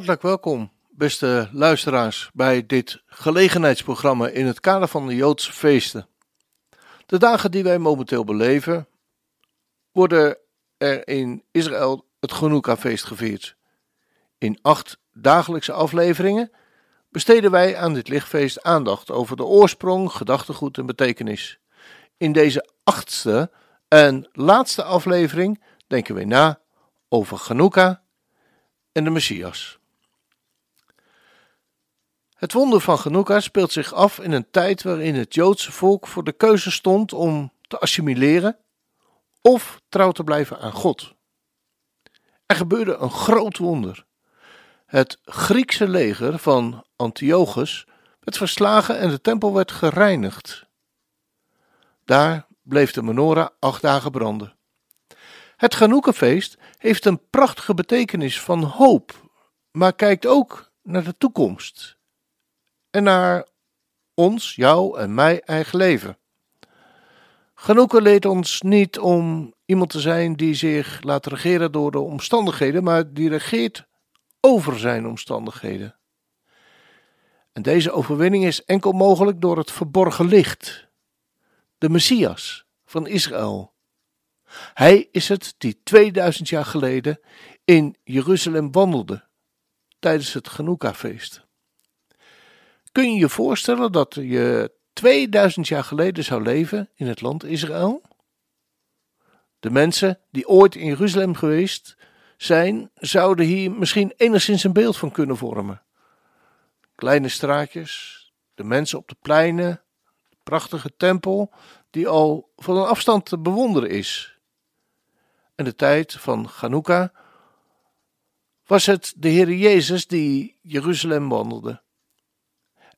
Hartelijk welkom, beste luisteraars, bij dit gelegenheidsprogramma in het kader van de Joodse feesten. De dagen die wij momenteel beleven, worden er in Israël het Hanukkah-feest gevierd. In acht dagelijkse afleveringen besteden wij aan dit lichtfeest aandacht over de oorsprong, gedachtegoed en betekenis. In deze achtste en laatste aflevering denken wij na over Hanukkah en de Messias. Het wonder van Hanukkah speelt zich af in een tijd waarin het Joodse volk voor de keuze stond om te assimileren of trouw te blijven aan God. Er gebeurde een groot wonder. Het Griekse leger van Antiochus werd verslagen en de tempel werd gereinigd. Daar bleef de menorah acht dagen branden. Het Hanukkah-feest heeft een prachtige betekenis van hoop, maar kijkt ook naar de toekomst en naar ons, jou en mij eigen leven. Hanukkah leert ons niet om iemand te zijn die zich laat regeren door de omstandigheden, maar die regeert over zijn omstandigheden. En deze overwinning is enkel mogelijk door het verborgen licht, de Messias van Israël. Hij is het die 2000 jaar geleden in Jeruzalem wandelde tijdens het Hanukkah-feest. Kun je je voorstellen dat je 2000 jaar geleden zou leven in het land Israël? De mensen die ooit in Jeruzalem geweest zijn, zouden hier misschien enigszins een beeld van kunnen vormen. Kleine straatjes, de mensen op de pleinen, de prachtige tempel die al van een afstand te bewonderen is. En de tijd van Hanukkah was het de Heer Jezus die Jeruzalem wandelde.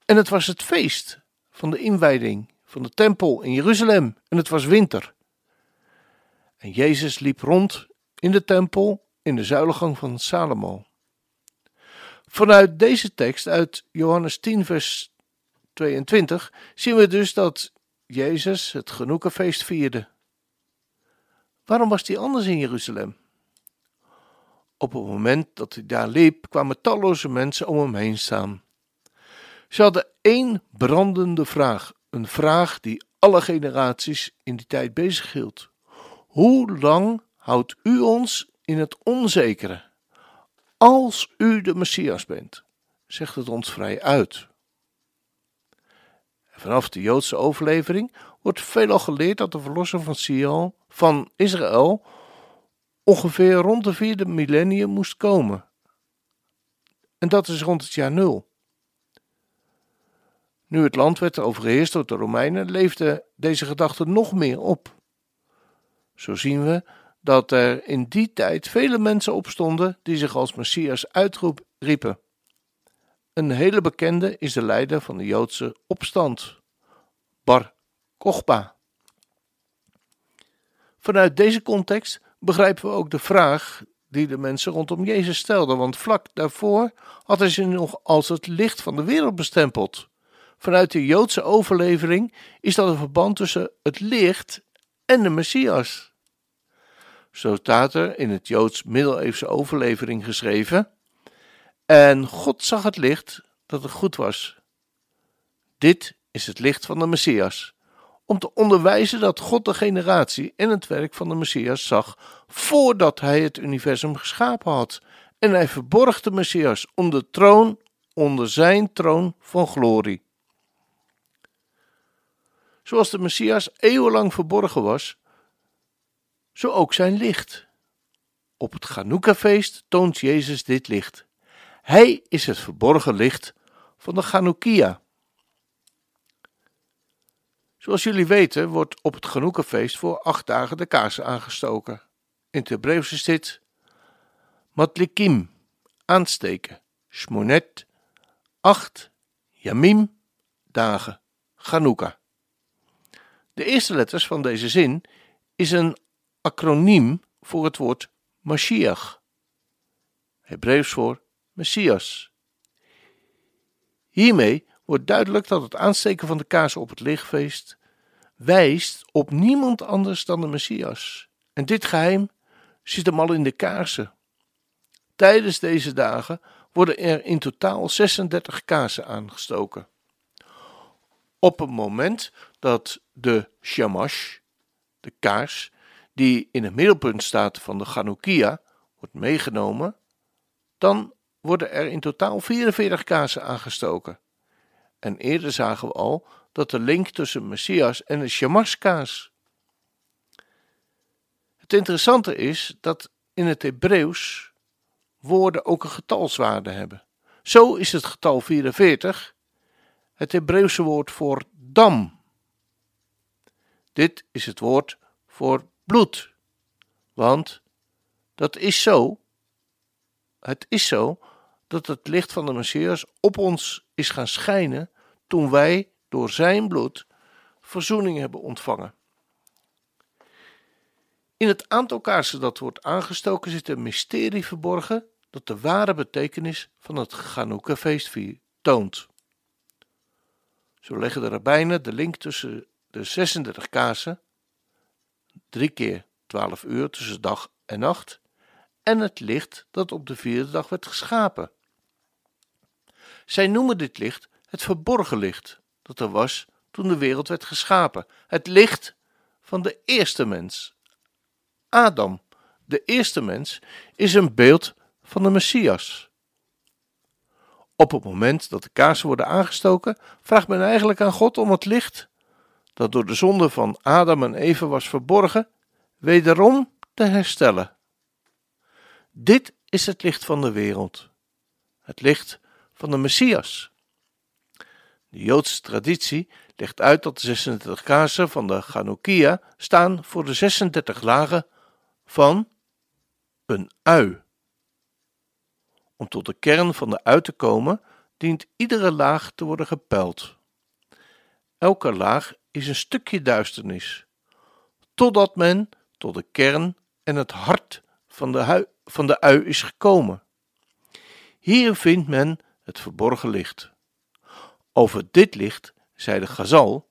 En het was het feest van de inwijding van de tempel in Jeruzalem en het was winter. En Jezus liep rond in de tempel in de zuilengang van Salomo. Vanuit deze tekst uit Johannes 10, vers 22 zien we dus dat Jezus het Genoekenfeest vierde. Waarom was hij anders in Jeruzalem? Op het moment dat hij daar liep, kwamen talloze mensen om hem heen staan. Ze hadden één brandende vraag, een vraag die alle generaties in die tijd bezighield. Hoe lang houdt u ons in het onzekere? Als u de Messias bent, zegt het ons vrij uit. Vanaf de Joodse overlevering wordt veelal geleerd dat de verlosser van Sion, van Israël, ongeveer rond de vierde millennium moest komen. En dat is rond het jaar nul. Nu het land werd overheerst door de Romeinen, leefde deze gedachte nog meer op. Zo zien we dat er in die tijd vele mensen opstonden die zich als Messias uitriepen. Een hele bekende is de leider van de Joodse opstand, Bar Kochba. Vanuit deze context begrijpen we ook de vraag die de mensen rondom Jezus stelden, want vlak daarvoor had hij ze nog als het licht van de wereld bestempeld. Vanuit de Joodse overlevering is dat een verband tussen het licht en de Messias. Zo staat er in het Joods middeleeuwse overlevering geschreven: En God zag het licht dat het goed was. Dit is het licht van de Messias, om te onderwijzen dat God de generatie en het werk van de Messias zag voordat hij het universum geschapen had. En hij verborg de Messias onder de troon, onder zijn troon van glorie. Zoals de Messias eeuwenlang verborgen was, zo ook zijn licht. Op het Chanukka-feest toont Jezus dit licht. Hij is het verborgen licht van de Chanukkia. Zoals jullie weten wordt op het Chanukka-feest voor acht dagen de kaars aangestoken. In het Hebreeuws is dit matlikim, aansteken, shmonet, acht, yamim, dagen, Chanukka. De eerste letters van deze zin is een acroniem voor het woord Mashiach, Hebreeuws voor Messias. Hiermee wordt duidelijk dat het aansteken van de kaars op het lichtfeest wijst op niemand anders dan de Messias. En dit geheim zit hem al in de kaarsen. Tijdens deze dagen worden er in totaal 36 kaarsen aangestoken. Op het moment dat de shamash, de kaars, die in het middelpunt staat van de Chanukia, wordt meegenomen, dan worden er in totaal 44 kaarsen aangestoken. En eerder zagen we al dat de link tussen Messias en de Shamash-kaars. Het interessante is dat in het Hebreeuws woorden ook een getalswaarde hebben. Zo is het getal 44 het Hebreeuwse woord voor dam. Dit is het woord voor bloed. Want dat is zo. Het is zo dat het licht van de Messias op ons is gaan schijnen toen wij door zijn bloed verzoening hebben ontvangen. In het aantal kaarsen dat wordt aangestoken zit een mysterie verborgen dat de ware betekenis van het Chanukka-feest toont. Zo leggen de rabbijnen de link tussen de 36 kaarsen, drie keer 12 uur tussen dag en nacht, en het licht dat op de vierde dag werd geschapen. Zij noemen dit licht het verborgen licht dat er was toen de wereld werd geschapen, het licht van de eerste mens. Adam, de eerste mens, is een beeld van de Messias. Op het moment dat de kaarsen worden aangestoken, vraagt men eigenlijk aan God om het licht dat door de zonde van Adam en Eva was verborgen, wederom te herstellen. Dit is het licht van de wereld, het licht van de Messias. De Joodse traditie legt uit dat de 36 kaarsen van de Chanukia staan voor de 36 lagen van een ui. Om tot de kern van de ui te komen, dient iedere laag te worden gepeld. Elke laag is een stukje duisternis, totdat men tot de kern en het hart van de, van de ui is gekomen. Hier vindt men het verborgen licht. Over dit licht zei de Gazal,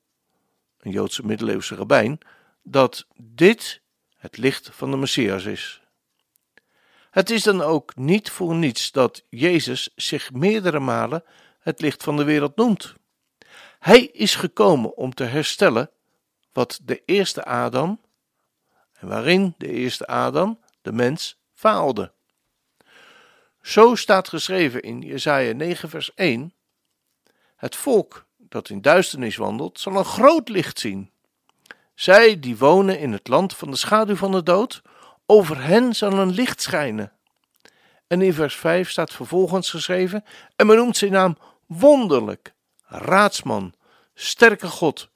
een Joodse middeleeuwse rabbijn, dat dit het licht van de Messias is. Het is dan ook niet voor niets dat Jezus zich meerdere malen het licht van de wereld noemt. Hij is gekomen om te herstellen wat de eerste Adam, en waarin de eerste Adam, de mens, faalde. Zo staat geschreven in Jesaja 9 vers 1, het volk dat in duisternis wandelt, zal een groot licht zien. Zij die wonen in het land van de schaduw van de dood, over hen zal een licht schijnen. En in vers 5 staat vervolgens geschreven: En men noemt zijn naam wonderlijk, raadsman, sterke God,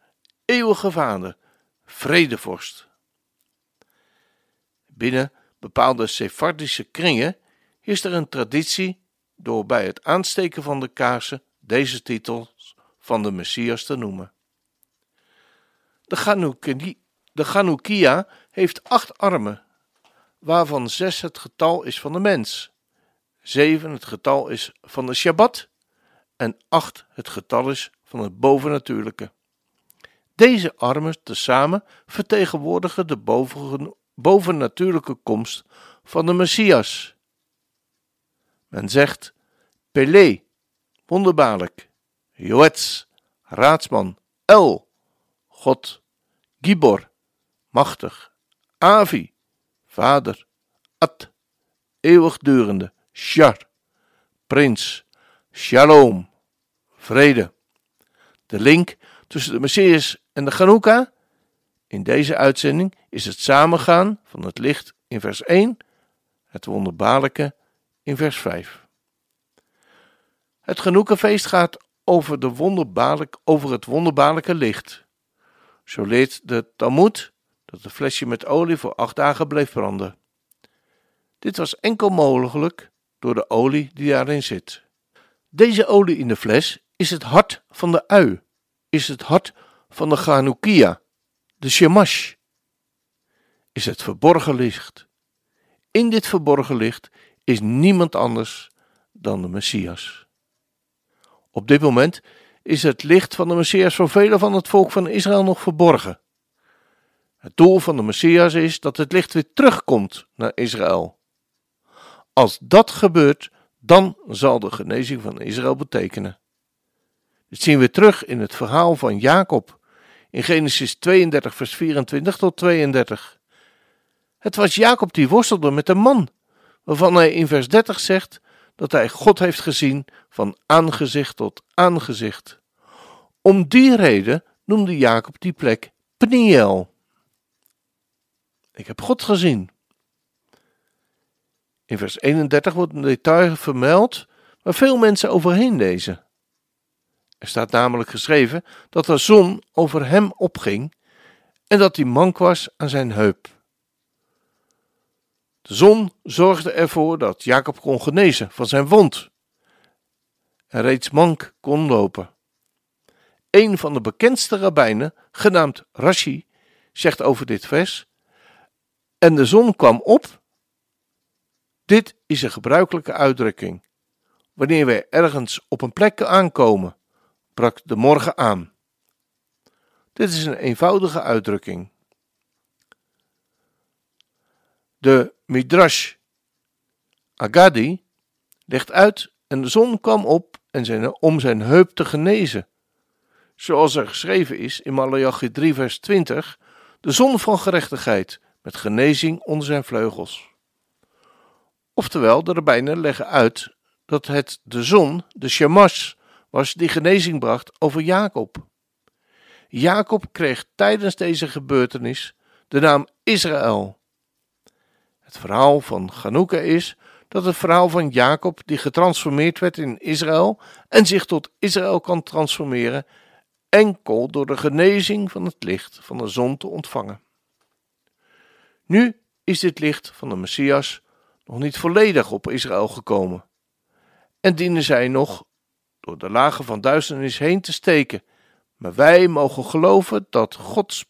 eeuwige vader, vredevorst. Binnen bepaalde Sephardische kringen is er een traditie door bij het aansteken van de kaarsen deze titels van de Messias te noemen. De, de heeft acht armen, waarvan zes het getal is van de mens, zeven het getal is van de Shabbat en acht het getal is van het bovennatuurlijke. Deze armen tezamen vertegenwoordigen de bovennatuurlijke komst van de Messias. Men zegt Pele, wonderbaarlijk, Joets, raadsman, El, God, Gibor, machtig, Avi, vader, At, eeuwigdurende, Shar, prins, Shalom, vrede. De link tussen de Messias en de Chanukka in deze uitzending is het samengaan van het licht in vers 1, het wonderbaarlijke in vers 5. Het Genoekenfeest gaat over, de wonderbaarlijk, over het wonderbaarlijke licht. Zo leert de Talmud dat het flesje met olie voor acht dagen bleef branden. Dit was enkel mogelijk door de olie die daarin zit. Deze olie in de fles is het hart van de ui, is het hart van de Chanukia, de Shemash, is het verborgen licht. In dit verborgen licht is niemand anders dan de Messias. Op dit moment is het licht van de Messias voor velen van het volk van Israël nog verborgen. Het doel van de Messias is dat het licht weer terugkomt naar Israël. Als dat gebeurt, dan zal de genezing van Israël betekenen. Dit zien we terug in het verhaal van Jacob in Genesis 32, vers 24 tot 32. Het was Jacob die worstelde met een man, waarvan hij in vers 30 zegt dat hij God heeft gezien van aangezicht tot aangezicht. Om die reden noemde Jacob die plek Peniel. Ik heb God gezien. In vers 31 wordt een detail vermeld waar veel mensen overheen lezen. Er staat namelijk geschreven dat de zon over hem opging en dat hij mank was aan zijn heup. De zon zorgde ervoor dat Jacob kon genezen van zijn wond en reeds mank kon lopen. Een van de bekendste rabbijnen, genaamd Rashi, zegt over dit vers: En de zon kwam op. Dit is een gebruikelijke uitdrukking. Wanneer wij ergens op een plek aankomen, brak de morgen aan. Dit is een eenvoudige uitdrukking. De Midrash Agadi legt uit en de zon kwam op en zijn, om zijn heup te genezen. Zoals er geschreven is in Malachi 3 vers 20, de zon van gerechtigheid met genezing onder zijn vleugels. Oftewel, de rabbijnen leggen uit dat het de zon, de shamash, was die genezing bracht over Jacob. Jacob kreeg tijdens deze gebeurtenis de naam Israël. Het verhaal van Chanukka is dat het verhaal van Jacob, die getransformeerd werd in Israël en zich tot Israël kan transformeren, enkel door de genezing van het licht van de zon te ontvangen. Nu is dit licht van de Messias nog niet volledig op Israël gekomen en dienen zij nog door de lagen van duisternis heen te steken. Maar wij mogen geloven dat Gods